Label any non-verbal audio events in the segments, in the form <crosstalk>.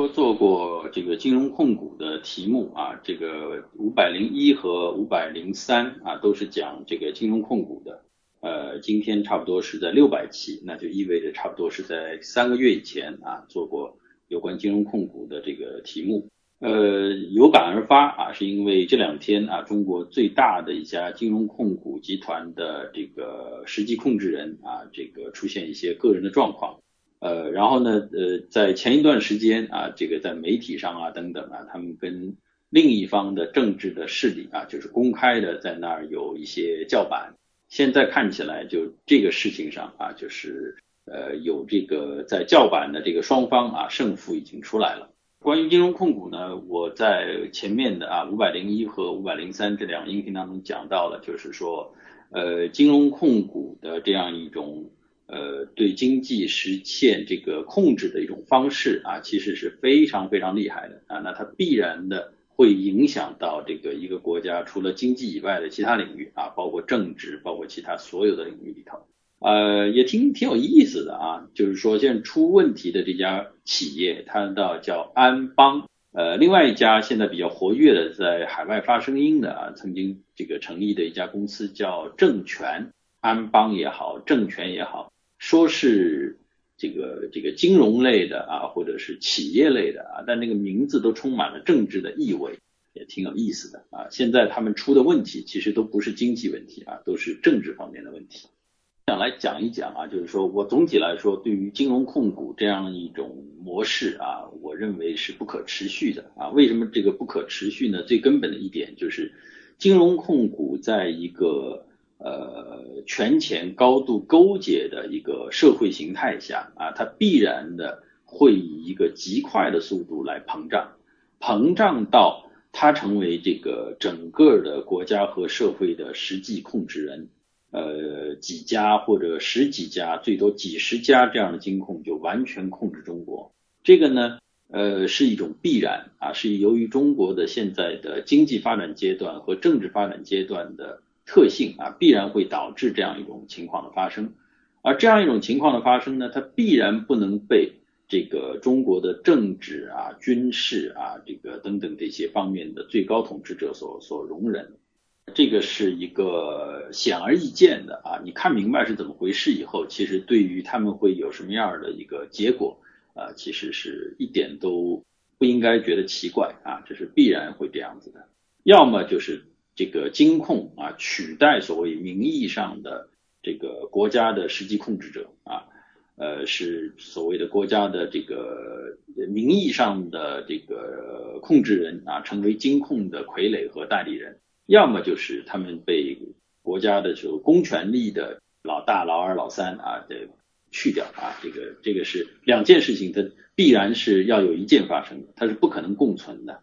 都做过这个金融控股的题目啊，这个五百零一和五百零三啊，都是讲这个金融控股的。呃，今天差不多是在六百期，那就意味着差不多是在三个月以前啊做过有关金融控股的这个题目。呃，有感而发啊，是因为这两天啊，中国最大的一家金融控股集团的这个实际控制人啊，这个出现一些个人的状况。呃，然后呢，呃，在前一段时间啊，这个在媒体上啊等等啊，他们跟另一方的政治的势力啊，就是公开的在那儿有一些叫板。现在看起来，就这个事情上啊，就是呃有这个在叫板的这个双方啊，胜负已经出来了。关于金融控股呢，我在前面的啊五百零一和五百零三这两个音频当中讲到了，就是说呃金融控股的这样一种。呃，对经济实现这个控制的一种方式啊，其实是非常非常厉害的啊。那它必然的会影响到这个一个国家除了经济以外的其他领域啊，包括政治，包括其他所有的领域里头。呃，也挺挺有意思的啊，就是说现在出问题的这家企业，它到叫安邦。呃，另外一家现在比较活跃的在海外发声音的啊，曾经这个成立的一家公司叫政权安邦也好，政权也好。说是这个这个金融类的啊，或者是企业类的啊，但那个名字都充满了政治的意味，也挺有意思的啊。现在他们出的问题其实都不是经济问题啊，都是政治方面的问题。想来讲一讲啊，就是说我总体来说对于金融控股这样一种模式啊，我认为是不可持续的啊。为什么这个不可持续呢？最根本的一点就是金融控股在一个。呃，权钱高度勾结的一个社会形态下啊，它必然的会以一个极快的速度来膨胀，膨胀到它成为这个整个的国家和社会的实际控制人，呃，几家或者十几家，最多几十家这样的金控就完全控制中国。这个呢，呃，是一种必然啊，是由于中国的现在的经济发展阶段和政治发展阶段的。特性啊，必然会导致这样一种情况的发生，而这样一种情况的发生呢，它必然不能被这个中国的政治啊、军事啊、这个等等这些方面的最高统治者所所容忍，这个是一个显而易见的啊。你看明白是怎么回事以后，其实对于他们会有什么样的一个结果啊，其实是一点都不应该觉得奇怪啊，这是必然会这样子的，要么就是。这个金控啊，取代所谓名义上的这个国家的实际控制者啊，呃，是所谓的国家的这个名义上的这个控制人啊，成为金控的傀儡和代理人，要么就是他们被国家的这个公权力的老大、老二、老三啊的去掉啊，这个这个是两件事情，它必然是要有一件发生的，它是不可能共存的。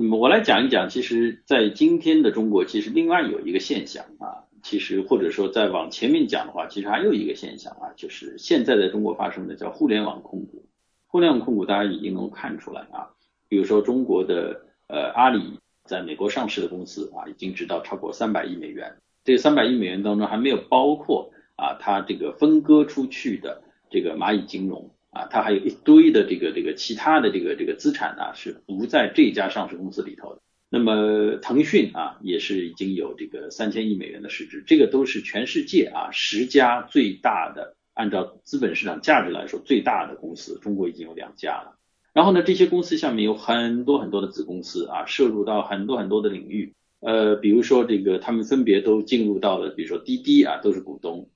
那么我来讲一讲，其实，在今天的中国，其实另外有一个现象啊，其实或者说再往前面讲的话，其实还有一个现象啊，就是现在在中国发生的叫互联网控股。互联网控股大家已经能看出来啊，比如说中国的呃阿里在美国上市的公司啊，已经值到超过三百亿美元。这三百亿美元当中还没有包括啊，它这个分割出去的这个蚂蚁金融。啊，它还有一堆的这个这个其他的这个这个资产呢，是不在这家上市公司里头的。那么腾讯啊，也是已经有这个三千亿美元的市值，这个都是全世界啊十家最大的，按照资本市场价值来说最大的公司，中国已经有两家了。然后呢，这些公司下面有很多很多的子公司啊，涉入到很多很多的领域。呃，比如说这个他们分别都进入到了，比如说滴滴啊，都是股东。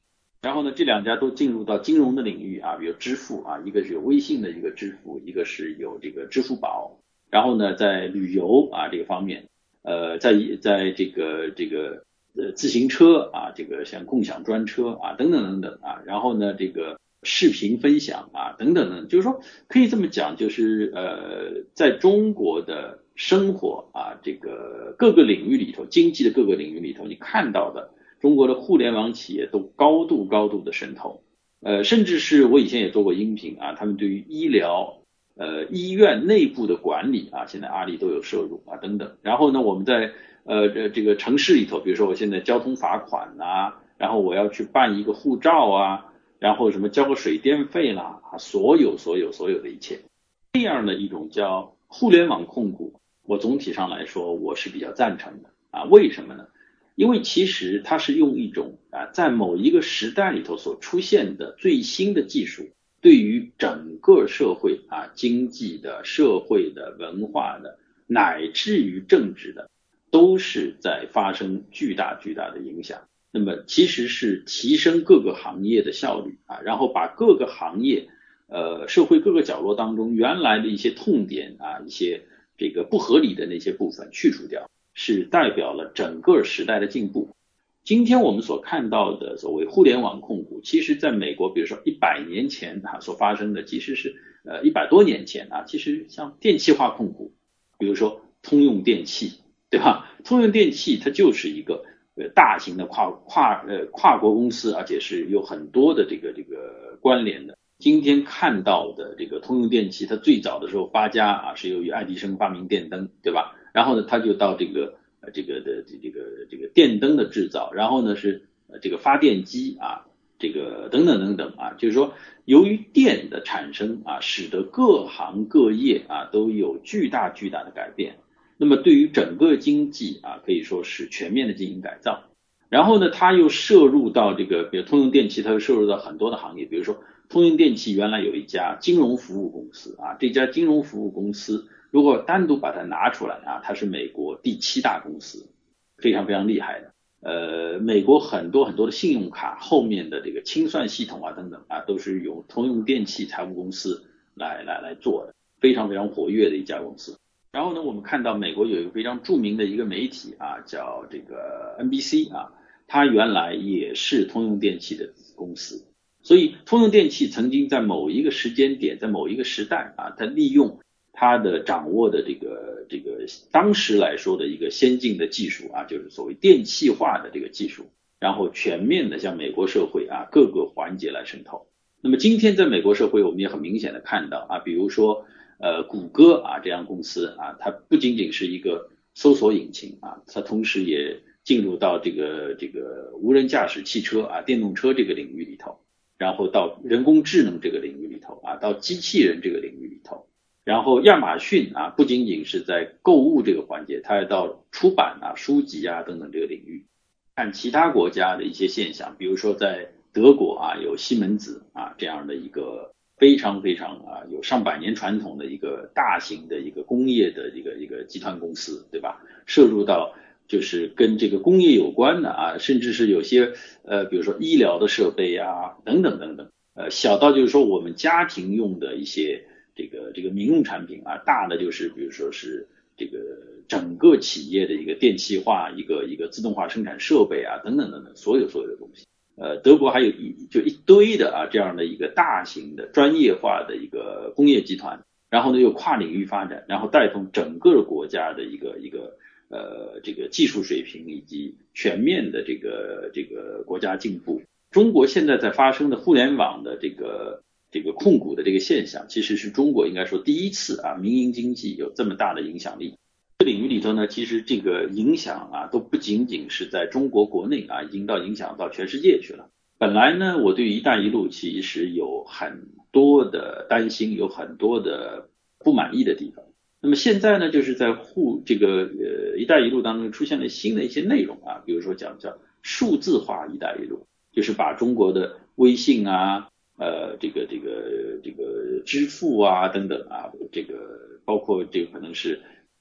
然后呢，这两家都进入到金融的领域啊，比如支付啊，一个是有微信的一个支付，一个是有这个支付宝。然后呢，在旅游啊这个方面，呃，在在这个这个呃自行车啊，这个像共享专车啊等等等等啊，然后呢，这个视频分享啊等等等，就是说可以这么讲，就是呃，在中国的生活啊这个各个领域里头，经济的各个领域里头，你看到的。中国的互联网企业都高度高度的渗透，呃，甚至是我以前也做过音频啊，他们对于医疗，呃，医院内部的管理啊，现在阿里都有摄入啊，等等。然后呢，我们在呃这这个城市里头，比如说我现在交通罚款呐，然后我要去办一个护照啊，然后什么交个水电费啦啊，所有所有所有的一切，这样的一种叫互联网控股，我总体上来说我是比较赞成的啊。为什么呢？因为其实它是用一种啊，在某一个时代里头所出现的最新的技术，对于整个社会啊、经济的、社会的、文化的，乃至于政治的，都是在发生巨大巨大的影响。那么其实是提升各个行业的效率啊，然后把各个行业。呃，社会各个角落当中原来的一些痛点啊，一些这个不合理的那些部分去除掉，是代表了整个时代的进步。今天我们所看到的所谓互联网控股，其实在美国，比如说一百年前啊所发生的，其实是呃一百多年前啊，其实像电气化控股，比如说通用电气，对吧？通用电气它就是一个呃大型的跨跨呃跨国公司，而且是有很多的这个这个关联的。今天看到的这个通用电气，它最早的时候发家啊，是由于爱迪生发明电灯，对吧？然后呢，他就到这个这个的这个这个电灯的制造，然后呢是这个发电机啊，这个等等等等啊，就是说由于电的产生啊，使得各行各业啊都有巨大巨大的改变。那么对于整个经济啊，可以说是全面的进行改造。然后呢，它又摄入到这个，比如通用电气，它又摄入到很多的行业，比如说。通用电气原来有一家金融服务公司啊，这家金融服务公司如果单独把它拿出来啊，它是美国第七大公司，非常非常厉害的。呃，美国很多很多的信用卡后面的这个清算系统啊等等啊，都是由通用电气财务公司来来来做的，非常非常活跃的一家公司。然后呢，我们看到美国有一个非常著名的一个媒体啊，叫这个 NBC 啊，它原来也是通用电气的公司。所以，通用电气曾经在某一个时间点，在某一个时代啊，它利用它的掌握的这个这个当时来说的一个先进的技术啊，就是所谓电气化的这个技术，然后全面的向美国社会啊各个环节来渗透。那么今天在美国社会，我们也很明显的看到啊，比如说呃谷歌啊这样公司啊，它不仅仅是一个搜索引擎啊，它同时也进入到这个这个无人驾驶汽车啊电动车这个领域里头。然后到人工智能这个领域里头啊，到机器人这个领域里头，然后亚马逊啊，不仅仅是在购物这个环节，它还到出版啊、书籍啊等等这个领域。看其他国家的一些现象，比如说在德国啊，有西门子啊这样的一个非常非常啊有上百年传统的一个大型的一个工业的一个一个集团公司，对吧？摄入到。就是跟这个工业有关的啊，甚至是有些呃，比如说医疗的设备啊，等等等等，呃，小到就是说我们家庭用的一些这个这个民用产品啊，大的就是比如说是这个整个企业的一个电气化、一个一个自动化生产设备啊，等等等等，所有所有的东西。呃，德国还有一就一堆的啊这样的一个大型的专业化的一个工业集团，然后呢又跨领域发展，然后带动整个国家的一个一个。呃，这个技术水平以及全面的这个这个国家进步，中国现在在发生的互联网的这个这个控股的这个现象，其实是中国应该说第一次啊，民营经济有这么大的影响力。这领域里头呢，其实这个影响啊，都不仅仅是在中国国内啊，已经到影响到全世界去了。本来呢，我对“一带一路”其实有很多的担心，有很多的不满意的地方。那么现在呢，就是在互这个呃“一带一路”当中出现了新的一些内容啊，比如说讲叫数字化“一带一路”，就是把中国的微信啊、呃这个这个这个支付啊等等啊，这个包括这个可能是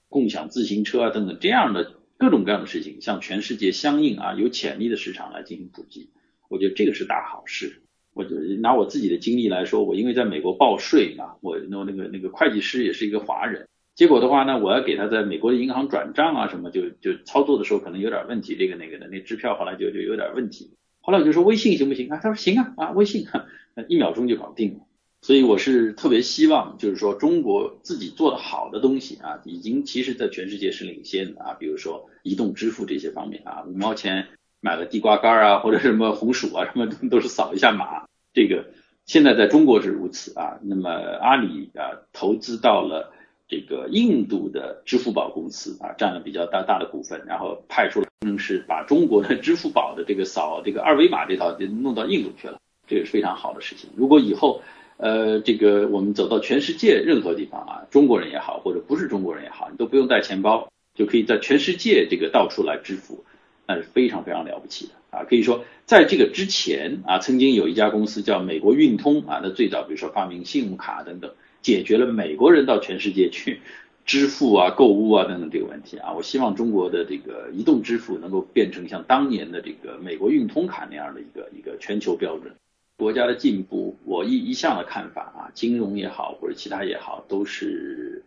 共享自行车啊等等这样的各种各样的事情，向全世界相应啊有潜力的市场来进行普及，我觉得这个是大好事。我就拿我自己的经历来说，我因为在美国报税嘛，我那那个那个会计师也是一个华人。结果的话呢，我要给他在美国的银行转账啊，什么就就操作的时候可能有点问题，这个那个的，那支票后来就就有点问题。后来我就说微信行不行啊？他说行啊，啊微信，那一秒钟就搞定了。所以我是特别希望，就是说中国自己做的好的东西啊，已经其实在全世界是领先的啊。比如说移动支付这些方面啊，五毛钱买个地瓜干啊，<laughs> 或者什么红薯啊，什么都是扫一下码，这个现在在中国是如此啊。那么阿里啊投资到了。这个印度的支付宝公司啊，占了比较大大的股份，然后派出了工程师，把中国的支付宝的这个扫这个二维码这套弄到印度去了，这也是非常好的事情。如果以后呃，这个我们走到全世界任何地方啊，中国人也好，或者不是中国人也好，你都不用带钱包，就可以在全世界这个到处来支付，那是非常非常了不起的啊。可以说，在这个之前啊，曾经有一家公司叫美国运通啊，那最早比如说发明信用卡等等，解决了美国人到全世界去支付啊、购物啊等等这个问题啊。我希望中国的这个移动支付能够变成像当年的这个美国运通卡那样的一个一个全球标准。国家的进步，我一一向的看法啊，金融也好或者其他也好，都是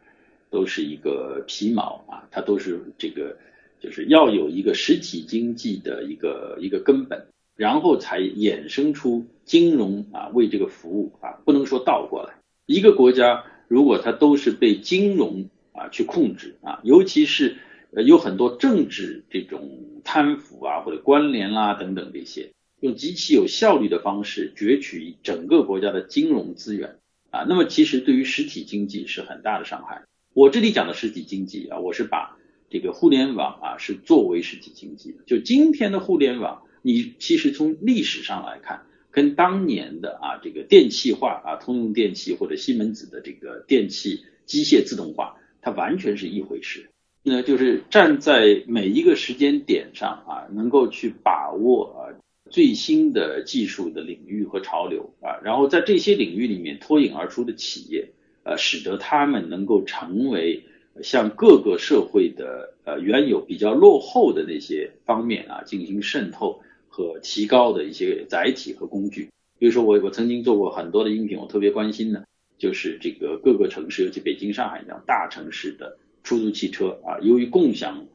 都是一个皮毛啊，它都是这个就是要有一个实体经济的一个一个根本，然后才衍生出金融啊为这个服务啊，不能说倒过来。一个国家如果它都是被金融啊去控制啊，尤其是有很多政治这种贪腐啊或者关联啦等等这些。用极其有效率的方式攫取整个国家的金融资源啊，那么其实对于实体经济是很大的伤害。我这里讲的实体经济啊，我是把这个互联网啊是作为实体经济。就今天的互联网，你其实从历史上来看，跟当年的啊这个电气化啊，通用电气或者西门子的这个电气机械自动化，它完全是一回事。那就是站在每一个时间点上啊，能够去把握啊。最新的技术的领域和潮流啊，然后在这些领域里面脱颖而出的企业，呃，使得他们能够成为向各个社会的呃原有比较落后的那些方面啊进行渗透和提高的一些载体和工具。比如说，我我曾经做过很多的音频，我特别关心的，就是这个各个城市，尤其北京、上海这样大城市的出租汽车啊，由于共享。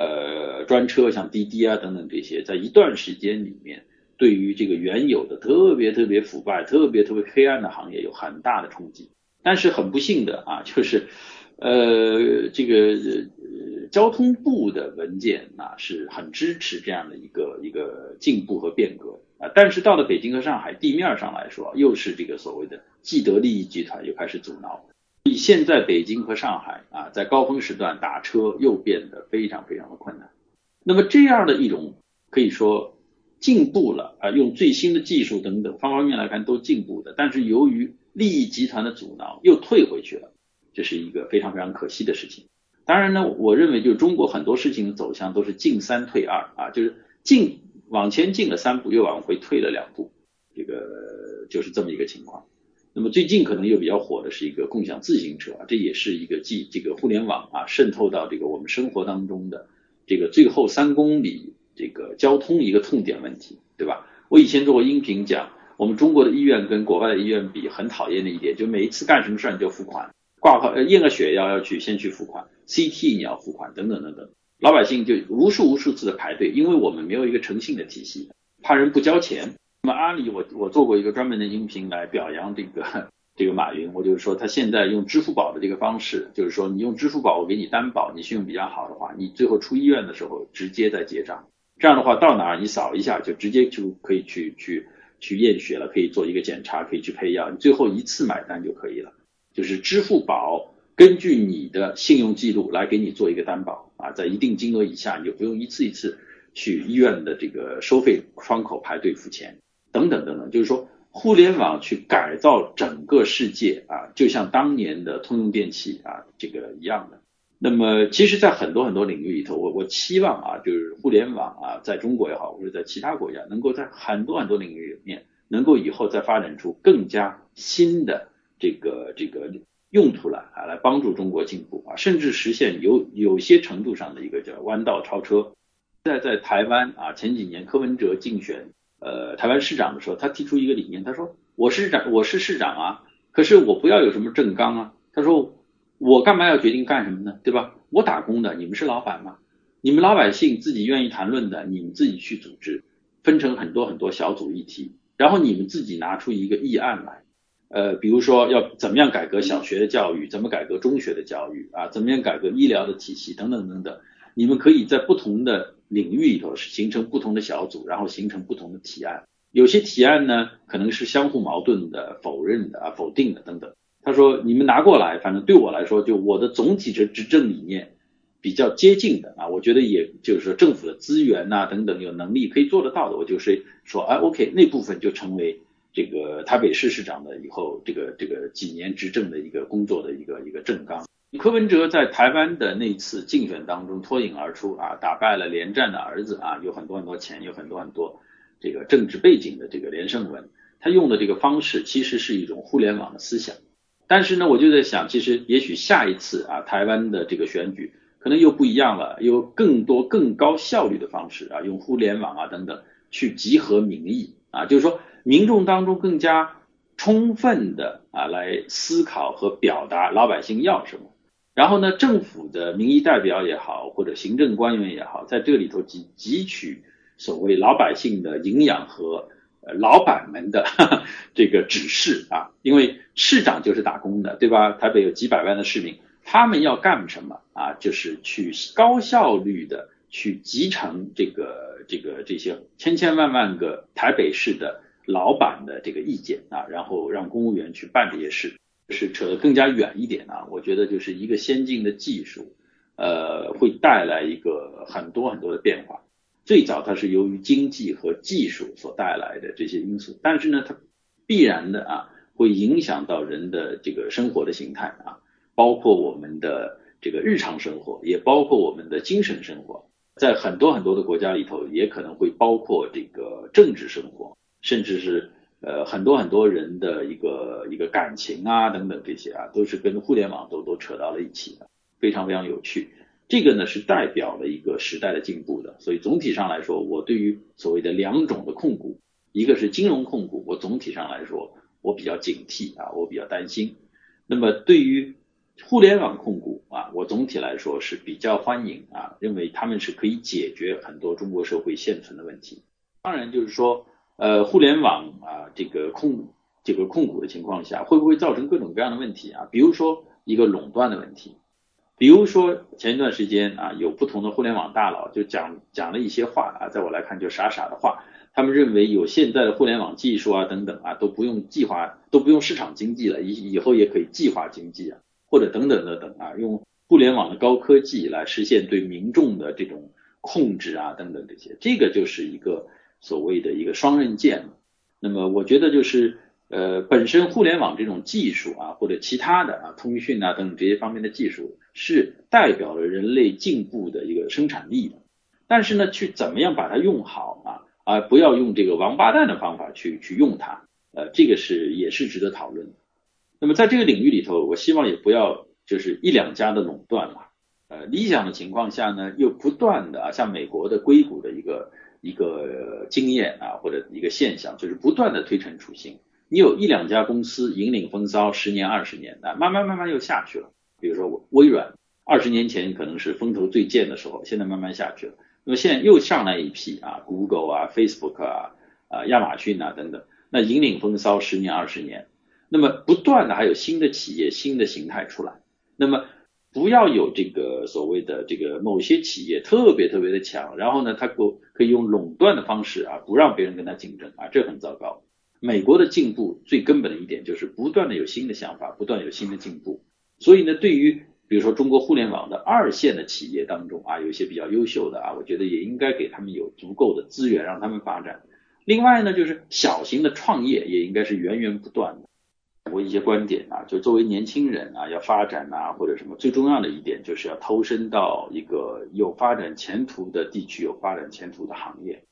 呃，专车像滴滴啊等等这些，在一段时间里面，对于这个原有的特别特别腐败、特别特别黑暗的行业有很大的冲击。但是很不幸的啊，就是呃，这个交通部的文件啊是很支持这样的一个一个进步和变革啊。但是到了北京和上海地面上来说，又是这个所谓的既得利益集团又开始阻挠。以现在北京和上海啊，在高峰时段打车又变得非常非常的困难。那么这样的一种可以说进步了啊，用最新的技术等等方方面面来看都进步的，但是由于利益集团的阻挠又退回去了，这是一个非常非常可惜的事情。当然呢，我认为就是中国很多事情的走向都是进三退二啊，就是进往前进了三步，又往回退了两步，这个就是这么一个情况。那么最近可能又比较火的是一个共享自行车，这也是一个继这个互联网啊渗透到这个我们生活当中的这个最后三公里这个交通一个痛点问题，对吧？我以前做过音频讲，我们中国的医院跟国外的医院比，很讨厌的一点，就每一次干什么事儿你就付款，挂号呃验个血要要去先去付款，CT 你要付款等等等等，老百姓就无数无数次的排队，因为我们没有一个诚信的体系，怕人不交钱。那么阿里，我我做过一个专门的音频来表扬这个 <laughs> 这个马云，我就是说他现在用支付宝的这个方式，就是说你用支付宝我给你担保，你信用比较好的话，你最后出医院的时候直接再结账，这样的话到哪儿你扫一下就直接就可以去去去验血了，可以做一个检查，可以去配药，你最后一次买单就可以了。就是支付宝根据你的信用记录来给你做一个担保啊，在一定金额以下你就不用一次一次去医院的这个收费窗口排队付钱。等等等等，就是说，互联网去改造整个世界啊，就像当年的通用电气啊这个一样的。那么，其实，在很多很多领域里头，我我期望啊，就是互联网啊，在中国也好，或者在其他国家，能够在很多很多领域里面，能够以后再发展出更加新的这个这个用途来啊，来帮助中国进步啊，甚至实现有有些程度上的一个叫弯道超车。在在台湾啊，前几年柯文哲竞选。呃，台湾市长的时候，他提出一个理念，他说：“我是长，我是市长啊，可是我不要有什么政纲啊。”他说：“我干嘛要决定干什么呢？对吧？我打工的，你们是老板吗？你们老百姓自己愿意谈论的，你们自己去组织，分成很多很多小组议题，然后你们自己拿出一个议案来。呃，比如说要怎么样改革小学的教育，怎么改革中学的教育啊，怎么样改革医疗的体系等等等等，你们可以在不同的。”领域里头形成不同的小组，然后形成不同的提案。有些提案呢，可能是相互矛盾的、否认的啊、否定的等等。他说：“你们拿过来，反正对我来说，就我的总体的执政理念比较接近的啊，我觉得也就是说政府的资源呐等等有能力可以做得到的，我就是说，哎，OK，那部分就成为这个台北市市长的以后这个这个几年执政的一个工作的一个一个政纲。柯文哲在台湾的那次竞选当中脱颖而出啊，打败了连战的儿子啊，有很多很多钱，有很多很多这个政治背景的这个连胜文，他用的这个方式其实是一种互联网的思想。但是呢，我就在想，其实也许下一次啊，台湾的这个选举可能又不一样了，有更多更高效率的方式啊，用互联网啊等等去集合民意啊，就是说民众当中更加充分的啊来思考和表达老百姓要什么。然后呢，政府的民意代表也好，或者行政官员也好，在这里头汲汲取所谓老百姓的营养和老板们的 <laughs> 这个指示啊，因为市长就是打工的，对吧？台北有几百万的市民，他们要干什么啊？就是去高效率的去集成这个这个这些千千万万个台北市的老板的这个意见啊，然后让公务员去办这些事。是扯得更加远一点啊，我觉得就是一个先进的技术，呃，会带来一个很多很多的变化。最早它是由于经济和技术所带来的这些因素，但是呢，它必然的啊，会影响到人的这个生活的形态啊，包括我们的这个日常生活，也包括我们的精神生活，在很多很多的国家里头，也可能会包括这个政治生活，甚至是。呃，很多很多人的一个一个感情啊，等等这些啊，都是跟互联网都都扯到了一起的，非常非常有趣。这个呢是代表了一个时代的进步的，所以总体上来说，我对于所谓的两种的控股，一个是金融控股，我总体上来说我比较警惕啊，我比较担心。那么对于互联网控股啊，我总体来说是比较欢迎啊，认为他们是可以解决很多中国社会现存的问题。当然就是说。呃，互联网啊，这个控这个控股的情况下，会不会造成各种各样的问题啊？比如说一个垄断的问题，比如说前一段时间啊，有不同的互联网大佬就讲讲了一些话啊，在我来看就傻傻的话，他们认为有现在的互联网技术啊等等啊，都不用计划，都不用市场经济了，以以后也可以计划经济啊，或者等等等等啊，用互联网的高科技来实现对民众的这种控制啊等等这些，这个就是一个。所谓的一个双刃剑，那么我觉得就是呃，本身互联网这种技术啊，或者其他的啊，通讯啊等等这些方面的技术，是代表了人类进步的一个生产力的。但是呢，去怎么样把它用好啊，而不要用这个王八蛋的方法去去用它，呃，这个是也是值得讨论的。那么在这个领域里头，我希望也不要就是一两家的垄断了，呃，理想的情况下呢，又不断的啊，像美国的硅谷的一个。一个经验啊，或者一个现象，就是不断的推陈出新。你有一两家公司引领风骚十年二十年，那，慢慢慢慢又下去了。比如说微软，二十年前可能是风头最健的时候，现在慢慢下去了。那么现在又上来一批啊，Google 啊，Facebook 啊，啊，亚马逊啊等等，那引领风骚十年二十年。那么不断的还有新的企业、新的形态出来。那么不要有这个所谓的这个某些企业特别特别的强，然后呢，它可可以用垄断的方式啊，不让别人跟他竞争啊，这很糟糕。美国的进步最根本的一点就是不断的有新的想法，不断有新的进步。所以呢，对于比如说中国互联网的二线的企业当中啊，有一些比较优秀的啊，我觉得也应该给他们有足够的资源让他们发展。另外呢，就是小型的创业也应该是源源不断的。过一些观点啊，就作为年轻人啊，要发展啊，或者什么，最重要的一点就是要投身到一个有发展前途的地区，有发展前途的行业。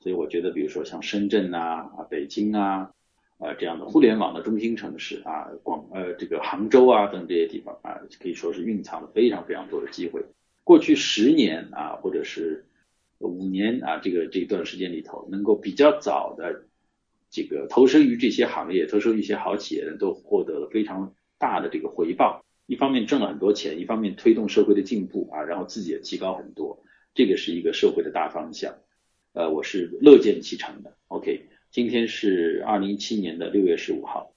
所以我觉得，比如说像深圳啊、啊北京啊、呃这样的互联网的中心城市啊，广呃这个杭州啊等这些地方啊，可以说是蕴藏了非常非常多的机会。过去十年啊，或者是五年啊，这个这段时间里头，能够比较早的。这个投身于这些行业，投身于一些好企业的都获得了非常大的这个回报。一方面挣了很多钱，一方面推动社会的进步啊，然后自己也提高很多。这个是一个社会的大方向，呃，我是乐见其成的。OK，今天是二零一七年的六月十五号。